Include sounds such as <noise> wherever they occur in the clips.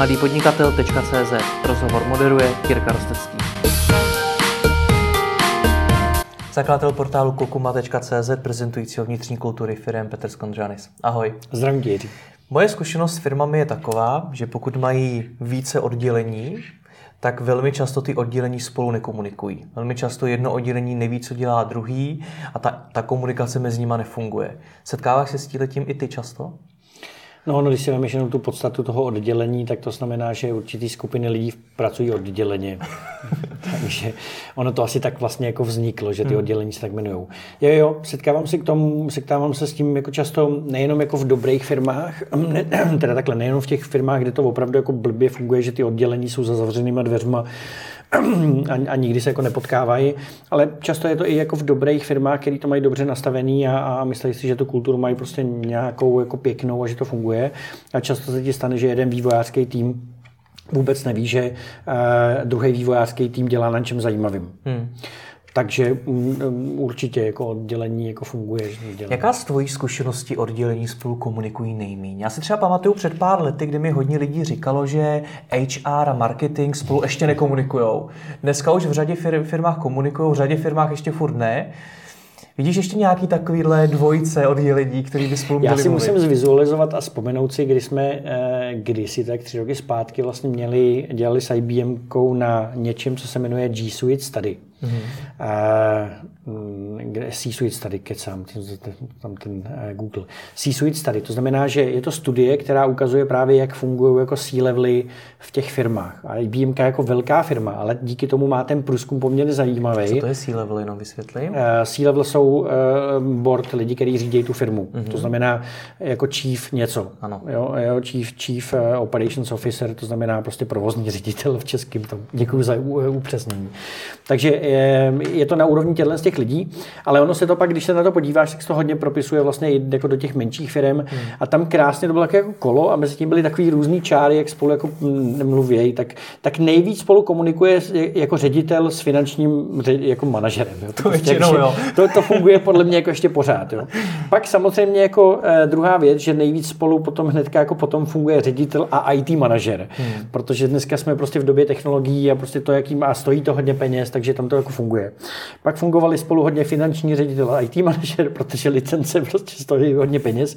mladýpodnikatel.cz Rozhovor moderuje Jirka Rostecký. Zakladatel portálu kokuma.cz prezentujícího vnitřní kultury firm Petr Skondřanis. Ahoj. Zdravím tě, Moje zkušenost s firmami je taková, že pokud mají více oddělení, tak velmi často ty oddělení spolu nekomunikují. Velmi často jedno oddělení neví, co dělá druhý a ta, ta komunikace mezi nimi nefunguje. Setkáváš se s tím i ty často? No, no, když si vezmeš jenom tu podstatu toho oddělení, tak to znamená, že určitý skupiny lidí pracují odděleně. <laughs> Takže ono to asi tak vlastně jako vzniklo, že ty hmm. oddělení se tak jmenují. Jo, jo, setkávám se k tomu, setkávám se s tím jako často nejenom jako v dobrých firmách, ne, <clears throat> teda takhle, nejenom v těch firmách, kde to opravdu jako blbě funguje, že ty oddělení jsou za zavřenýma dveřma <clears throat> a, a nikdy se jako nepotkávají, ale často je to i jako v dobrých firmách, které to mají dobře nastavený a, a myslí si, že tu kulturu mají prostě nějakou jako pěknou a že to funguje. A často se ti stane, že jeden vývojářský tým vůbec neví, že uh, druhý vývojářský tým dělá na něčem zajímavým. Hmm. Takže mm, mm, určitě jako oddělení jako funguje. Jaká z tvojí zkušenosti oddělení spolu komunikují nejméně? Já si třeba pamatuju před pár lety, kdy mi hodně lidí říkalo, že HR a marketing spolu ještě nekomunikují. Dneska už v řadě firmách komunikují, v řadě firmách ještě furt ne. Vidíš ještě nějaký takovýhle dvojice oddělení, který by spolu Já si mluvit? musím zvizualizovat a vzpomenout si, kdy jsme eh, kdysi, tak tři roky zpátky vlastně měli, dělali s IBM na něčem, co se jmenuje G Suite Study. Mm-hmm. C-Suite Study, kecám, tam ten uh, Google. C-Suite Study, to znamená, že je to studie, která ukazuje právě, jak fungují jako C-levely v těch firmách. A IBM je jako velká firma, ale díky tomu má ten průzkum poměrně zajímavý. Co to je C-level, jenom vysvětlím? Uh, C-level jsou uh, board lidi, kteří řídí tu firmu. Mm-hmm. To znamená jako chief něco. Ano. Jo, jo, chief, chief operations officer, to znamená prostě provozní ředitel v českém. Děkuji za upřesnění. Takže je to na úrovni těchto z těch lidí, ale ono se to pak, když se na to podíváš, tak se to hodně propisuje vlastně jako do těch menších firm hmm. a tam krásně to bylo jako kolo a mezi tím byly takový různý čáry, jak spolu jako mluvějí, tak, tak nejvíc spolu komunikuje jako ředitel s finančním jako manažerem. Jo. To, prostě, většinou, jo. To, to funguje podle mě jako ještě pořád. Jo. Pak samozřejmě jako eh, druhá věc, že nejvíc spolu potom hnedka jako potom funguje ředitel a IT manažer, hmm. protože dneska jsme prostě v době technologií a prostě to, jaký má, stojí to hodně peněz, takže tam to jako funguje. Pak fungovali spolu hodně finanční ředitel a IT manažer, <laughs> protože licence prostě stojí hodně peněz.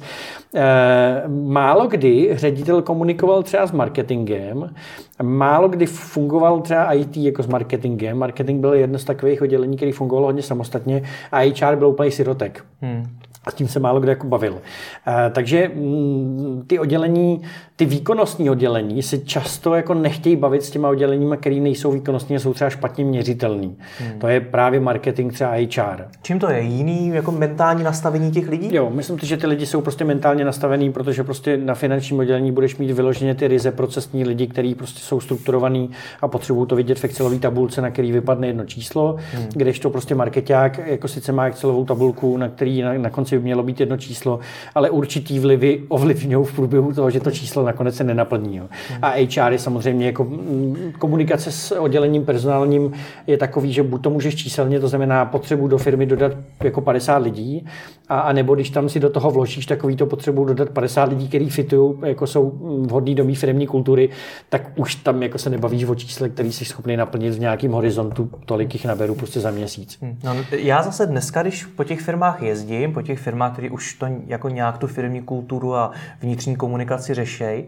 E, málo kdy ředitel komunikoval třeba s marketingem, málo kdy fungoval třeba IT jako s marketingem. Marketing byl jedno z takových oddělení, který fungoval hodně samostatně a HR byl úplně sirotek. Hmm. A s tím se málo kdo jako bavil. E, takže mm, ty oddělení, ty výkonnostní oddělení si často jako nechtějí bavit s těma odděleními, které nejsou výkonnostní a jsou třeba špatně měřitelný. Hmm. To je právě marketing třeba HR. Čím to je? Jiný jako mentální nastavení těch lidí? Jo, myslím si, že ty lidi jsou prostě mentálně nastavení, protože prostě na finančním oddělení budeš mít vyloženě ty ryze procesní lidi, kteří prostě jsou strukturovaní a potřebují to vidět v Excelové tabulce, na který vypadne jedno číslo, hmm. kdežto prostě marketák jako sice má Excelovou tabulku, na který na, na konci by mělo být jedno číslo, ale určitý vlivy ovlivňují v průběhu toho, že to číslo nakonec se nenaplní. Jo. A HR je samozřejmě jako mm, komunikace s oddělením personálním je takový, že buď to můžeš číselně, to znamená potřebu do firmy dodat jako 50 lidí, a, a nebo když tam si do toho vložíš takový to potřebu dodat 50 lidí, který fitují, jako jsou vhodný do mý firmní kultury, tak už tam jako se nebavíš o čísle, který jsi schopný naplnit v nějakém horizontu, tolik jich naberu prostě za měsíc. Hmm. No, já zase dneska, když po těch firmách jezdím, po těch firmách, které už to jako nějak tu firmní kulturu a vnitřní komunikaci řešejí,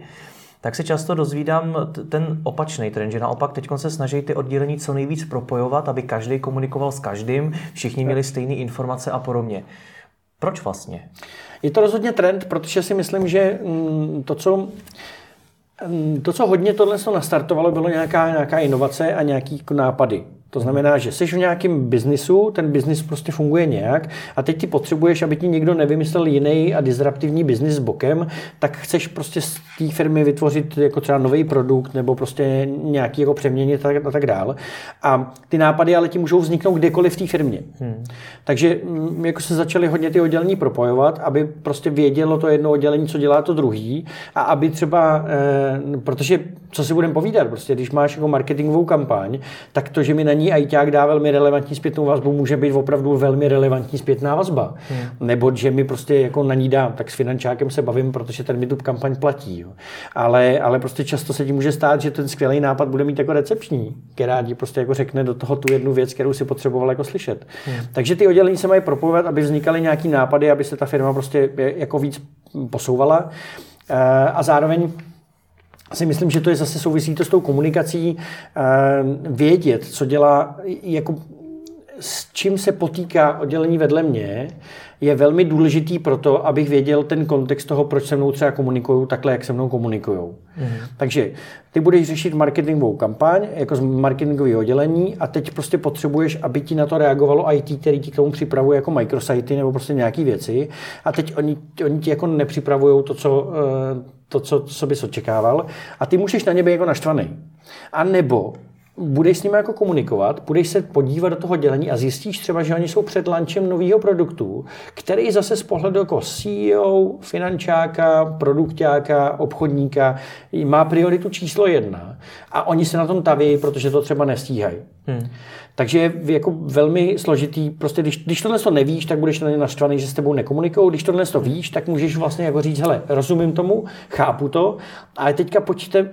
tak se často dozvídám ten opačný trend, že naopak teď se snaží ty oddělení co nejvíc propojovat, aby každý komunikoval s každým, všichni měli stejné informace a podobně. Proč vlastně? Je to rozhodně trend, protože si myslím, že mm, to, co mm, to, co hodně tohle nastartovalo, bylo nějaká, nějaká inovace a nějaký nápady. To znamená, že jsi v nějakém biznisu, ten biznis prostě funguje nějak a teď ty potřebuješ, aby ti někdo nevymyslel jiný a disruptivní biznis s bokem, tak chceš prostě z té firmy vytvořit jako třeba nový produkt nebo prostě nějaký jako přeměnit a tak dál. A ty nápady ale ti můžou vzniknout kdekoliv v té firmě. Hmm. Takže mm, jako se začaly hodně ty oddělení propojovat, aby prostě vědělo to jedno oddělení, co dělá to druhý a aby třeba, eh, protože co si budeme povídat, prostě když máš jako marketingovou kampaň, tak to, že mi na ní ITák dá velmi relevantní zpětnou vazbu, může být opravdu velmi relevantní zpětná vazba. Hmm. Nebo že mi prostě jako na ní dám, tak s finančákem se bavím, protože ten mi tu kampaň platí. Jo. Ale, ale prostě často se ti může stát, že ten skvělý nápad bude mít jako recepční, která ti prostě jako řekne do toho tu jednu věc, kterou si potřeboval jako slyšet. Hmm. Takže ty oddělení se mají propojovat, aby vznikaly nějaký nápady, aby se ta firma prostě jako víc posouvala. Eh, a zároveň si myslím, že to je zase souvisí to s tou komunikací, eh, vědět, co dělá, jako s čím se potýká oddělení vedle mě, je velmi důležitý pro to, abych věděl ten kontext toho, proč se mnou třeba komunikují takhle, jak se mnou komunikují. Mm-hmm. Takže ty budeš řešit marketingovou kampaň jako z marketingového oddělení a teď prostě potřebuješ, aby ti na to reagovalo IT, který ti k tomu připravuje jako microsity nebo prostě nějaké věci a teď oni, oni ti jako nepřipravují to, co, eh, to, co, co bys očekával a ty můžeš na ně být jako naštvaný. A nebo budeš s nimi jako komunikovat, budeš se podívat do toho dělení a zjistíš třeba, že oni jsou před lanchem nového produktu, který zase z pohledu jako CEO, finančáka, produktáka, obchodníka má prioritu číslo jedna a oni se na tom taví, protože to třeba nestíhají. Hmm. Takže je jako velmi složitý, prostě když, když tohle to nevíš, tak budeš na ně naštvaný, že s tebou nekomunikují. Když tohle to víš, tak můžeš vlastně jako říct, hele, rozumím tomu, chápu to, ale teďka pojďte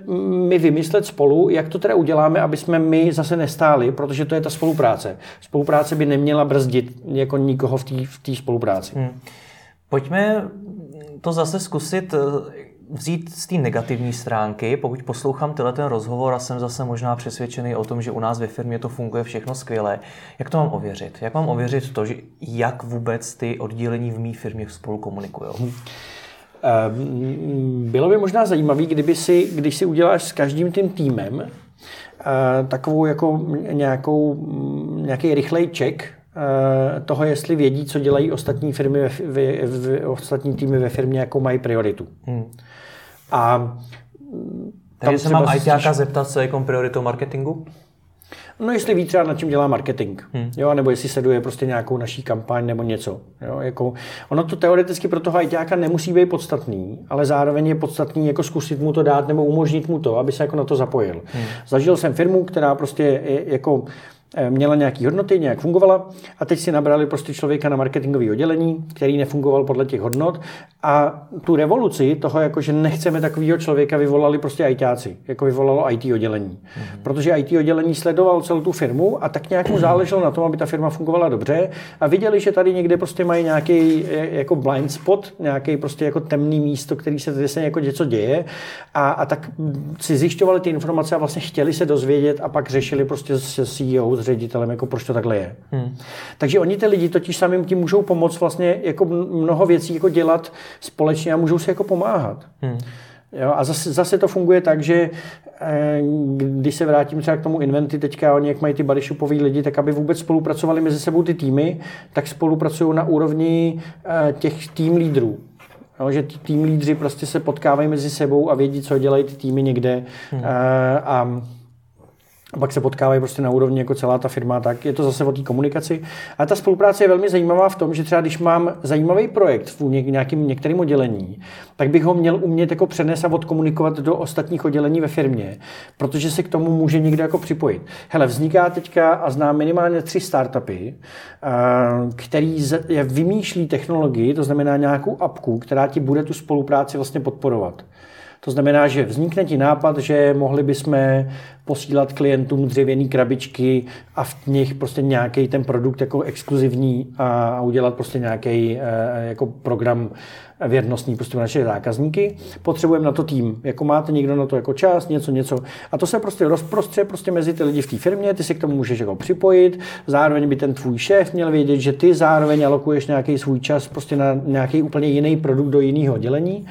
mi vymyslet spolu, jak to teda uděláme, aby jsme my zase nestáli, protože to je ta spolupráce. Spolupráce by neměla brzdit jako nikoho v té v spolupráci. Hmm. Pojďme to zase zkusit vzít z té negativní stránky, pokud poslouchám tenhle ten rozhovor a jsem zase možná přesvědčený o tom, že u nás ve firmě to funguje všechno skvěle, jak to mám ověřit? Jak mám ověřit to, že jak vůbec ty oddělení v mé firmě spolu komunikují? Ehm, bylo by možná zajímavé, kdyby si, když si uděláš s každým tím týmem eh, takovou jako nějakou, nějaký rychlej check toho, jestli vědí, co dělají ostatní firmy, ve, v, v, ostatní týmy ve firmě, jakou mají prioritu. Hmm. A takže se mám ITáka zeptat, co je jako prioritou marketingu? No jestli ví třeba, na čem dělá marketing, hmm. jo, nebo jestli sleduje prostě nějakou naší kampaň nebo něco. Jo, jako, ono to teoreticky pro toho ITáka nemusí být podstatný, ale zároveň je podstatný jako zkusit mu to dát nebo umožnit mu to, aby se jako na to zapojil. Hmm. Zažil jsem firmu, která prostě je, jako Eh, měla nějaké hodnoty, nějak fungovala a teď si nabrali prostě člověka na marketingové oddělení, který nefungoval podle těch hodnot a tu revoluci toho, jako že nechceme takového člověka, vyvolali prostě ITáci, jako vyvolalo IT oddělení. Mm-hmm. Protože IT oddělení sledoval celou tu firmu a tak nějak mu záleželo na tom, aby ta firma fungovala dobře a viděli, že tady někde prostě mají nějaký eh, jako blind spot, nějaký prostě jako temný místo, který se tady se jako něco děje a, a tak si zjišťovali ty informace a vlastně chtěli se dozvědět a pak řešili prostě s CEO, ředitelem, jako proč to takhle je. Hmm. Takže oni ty lidi totiž samým tím můžou pomoct vlastně jako mnoho věcí jako dělat společně a můžou si jako pomáhat. Hmm. Jo, a zase, zase to funguje tak, že eh, když se vrátím třeba k tomu Inventy, teďka oni, jak mají ty bodyshopové lidi, tak aby vůbec spolupracovali mezi sebou ty týmy, tak spolupracují na úrovni eh, těch tým lídrů. Jo, že ty tým lídři prostě se potkávají mezi sebou a vědí, co dělají ty týmy někde. Hmm. Eh, a a pak se potkávají prostě na úrovni jako celá ta firma, tak je to zase o té komunikaci. A ta spolupráce je velmi zajímavá v tom, že třeba když mám zajímavý projekt v nějakým některým oddělení, tak bych ho měl umět jako přenést a odkomunikovat do ostatních oddělení ve firmě, protože se k tomu může někdo jako připojit. Hele, vzniká teďka a znám minimálně tři startupy, který vymýšlí technologii, to znamená nějakou apku, která ti bude tu spolupráci vlastně podporovat. To znamená, že vznikne ti nápad, že mohli bychom posílat klientům dřevěné krabičky a v nich prostě nějaký ten produkt jako exkluzivní a udělat prostě nějaký eh, jako program věrnostní prostě naše zákazníky. Potřebujeme na to tým. Jako máte někdo na to jako čas, něco, něco. A to se prostě rozprostře prostě mezi ty lidi v té firmě, ty si k tomu můžeš jako připojit. Zároveň by ten tvůj šéf měl vědět, že ty zároveň alokuješ nějaký svůj čas prostě na nějaký úplně jiný produkt do jiného oddělení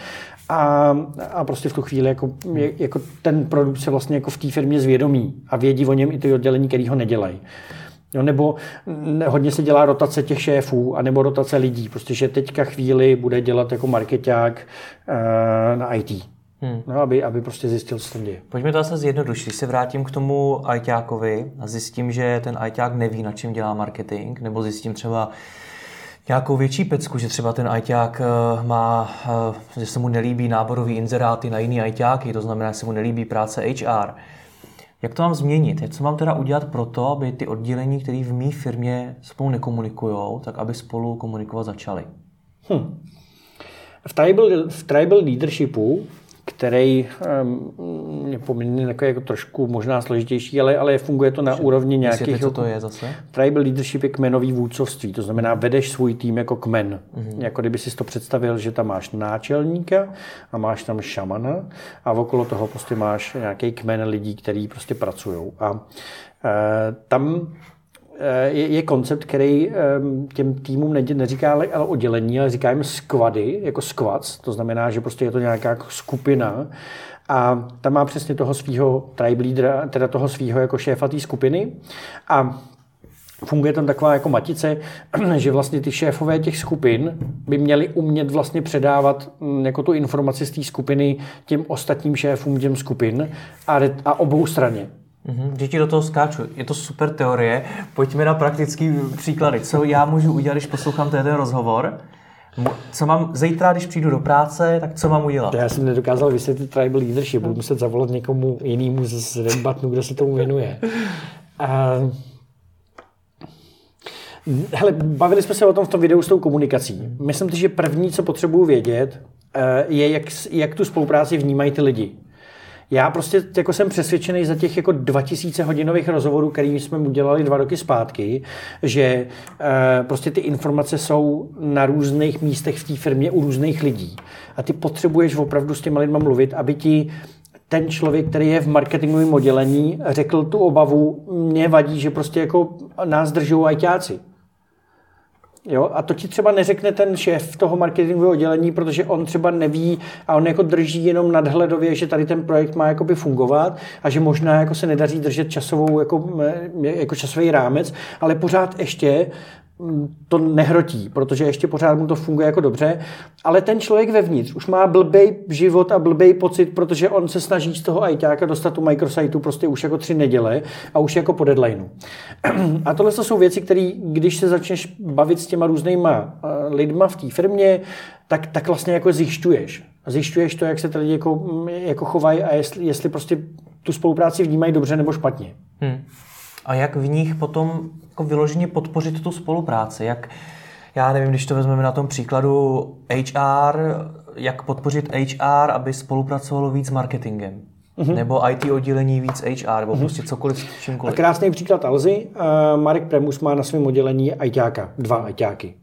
a, a prostě v tu chvíli jako, jako ten produkt se vlastně jako v té firmě zvědomí a vědí o něm i ty oddělení, který ho nedělají. Jo, nebo hodně se dělá rotace těch šéfů, anebo rotace lidí, prostě, že teďka chvíli bude dělat jako marketák uh, na IT. Hmm. No, aby, aby prostě zjistil, co tam děje. Pojďme to zase zjednodušit. Když se vrátím k tomu ITákovi a zjistím, že ten ITák neví, na čem dělá marketing, nebo zjistím třeba, nějakou větší pecku, že třeba ten ajťák eh, má, eh, že se mu nelíbí náborový inzeráty na jiný ajťáky, to znamená, že se mu nelíbí práce HR. Jak to mám změnit? Co mám teda udělat pro to, aby ty oddělení, které v mé firmě spolu nekomunikují, tak aby spolu komunikovat začaly? Hm. V tribal, v tribal leadershipu který je poměrně takový jako trošku možná složitější, ale, ale funguje to na úrovni nějakých... co to je zase? Tribal leadership je kmenový vůdcovství, to znamená vedeš svůj tým jako kmen. Mm-hmm. Jako kdyby si to představil, že tam máš náčelníka a máš tam šamana a okolo toho prostě máš nějaký kmen lidí, kteří prostě pracují. A e, tam je, je koncept, který ehm, těm týmům neříká ale oddělení, ale říká jim squady, jako squads, to znamená, že prostě je to nějaká skupina a tam má přesně toho svého tribe leadera, teda toho svého jako šéfa té skupiny a funguje tam taková jako matice, <clears throat> že vlastně ty šéfové těch skupin by měli umět vlastně předávat mm, jako tu informaci z té skupiny těm ostatním šéfům těm skupin a, a obou straně. Mm-hmm, že ti do toho skáču. Je to super teorie. Pojďme na praktický příklady. Co já můžu udělat, když poslouchám ten rozhovor? Co mám zítra, když přijdu do práce, tak co mám udělat? Já jsem nedokázal vysvětlit tribal leadership, budu muset zavolat někomu jinému z Redbatnu, kdo se tomu věnuje. Uh, hele, bavili jsme se o tom v tom videu s tou komunikací. Myslím si, že první, co potřebuju vědět, eh, je, jak, jak tu spolupráci vnímají ty lidi. Já prostě jako jsem přesvědčený za těch jako 2000 hodinových rozhovorů, který jsme udělali dva roky zpátky, že e, prostě ty informace jsou na různých místech v té firmě u různých lidí. A ty potřebuješ opravdu s těma lidma mluvit, aby ti ten člověk, který je v marketingovém oddělení, řekl tu obavu, mě vadí, že prostě jako nás držou ajťáci. Jo? A to ti třeba neřekne ten šéf toho marketingového oddělení, protože on třeba neví a on jako drží jenom nadhledově, že tady ten projekt má jakoby fungovat a že možná jako se nedaří držet časovou, jako, jako časový rámec, ale pořád ještě to nehrotí, protože ještě pořád mu to funguje jako dobře, ale ten člověk vevnitř už má blbej život a blbej pocit, protože on se snaží z toho ITáka dostat tu micrositeu prostě už jako tři neděle a už jako po deadlineu. A tohle jsou věci, které, když se začneš bavit s těma různýma eh, lidma v té firmě, tak, tak vlastně jako zjišťuješ. Zjišťuješ to, jak se tady jako, jako chovají a jestli, jestli prostě tu spolupráci vnímají dobře nebo špatně. Hmm. A jak v nich potom jako vyloženě podpořit tu spolupráci? Jak, já nevím, když to vezmeme na tom příkladu HR, jak podpořit HR, aby spolupracovalo víc s marketingem? Mm-hmm. Nebo IT oddělení víc HR, nebo mm-hmm. prostě cokoliv, čímkoliv. A krásný příklad Alzy. Marek Premus má na svém oddělení ITáka, dva ITáky.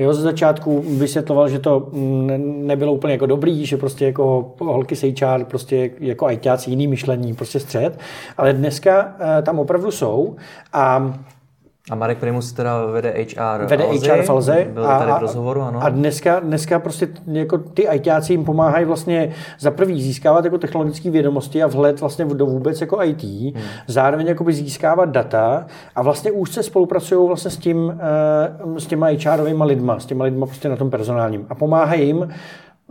Jo, ze začátku vysvětloval, že to nebylo úplně jako dobrý, že prostě jako holky z HR, prostě jako ajťáci jiný myšlení, prostě střed, ale dneska eh, tam opravdu jsou a a Marek Primus teda vede HR Vede Alze, HR v Alze. Byl a, tady v rozhovoru, ano. A dneska, dneska prostě jako ty ITáci jim pomáhají vlastně za prvý získávat jako technologické vědomosti a vhled vlastně do vůbec jako IT, hmm. zároveň jakoby získávat data a vlastně úzce spolupracují vlastně s tím, eh, s těma HRovými lidma, s těma lidma prostě na tom personálním a pomáhají jim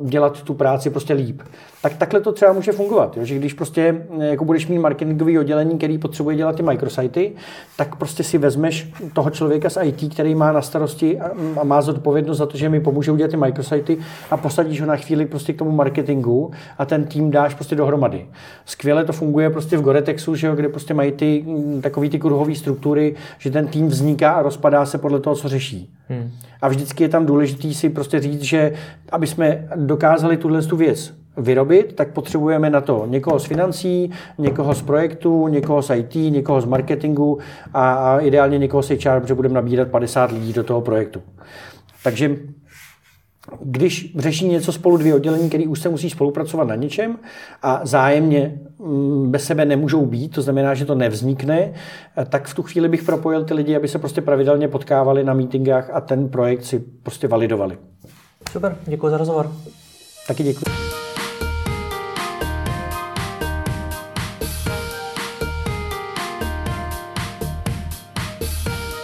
dělat tu práci prostě líp. Tak takhle to třeba může fungovat, jo? že když prostě jako budeš mít marketingový oddělení, který potřebuje dělat ty microsity, tak prostě si vezmeš toho člověka z IT, který má na starosti a má zodpovědnost za to, že mi pomůže udělat ty microsity a posadíš ho na chvíli prostě k tomu marketingu a ten tým dáš prostě dohromady. Skvěle to funguje prostě v Goretexu, že jo, kde prostě mají ty takový ty kruhové struktury, že ten tým vzniká a rozpadá se podle toho, co řeší. Hmm. A vždycky je tam důležitý si prostě říct, že aby jsme dokázali tuhle tu věc vyrobit, tak potřebujeme na to někoho z financí, někoho z projektu, někoho z IT, někoho z marketingu a, a ideálně někoho z HR, protože budeme nabírat 50 lidí do toho projektu. Takže když řeší něco spolu dvě oddělení, které už se musí spolupracovat na něčem a zájemně mm, bez sebe nemůžou být, to znamená, že to nevznikne, tak v tu chvíli bych propojil ty lidi, aby se prostě pravidelně potkávali na meetingách a ten projekt si prostě validovali. Super, děkuji za rozhovor. Taky děkuji.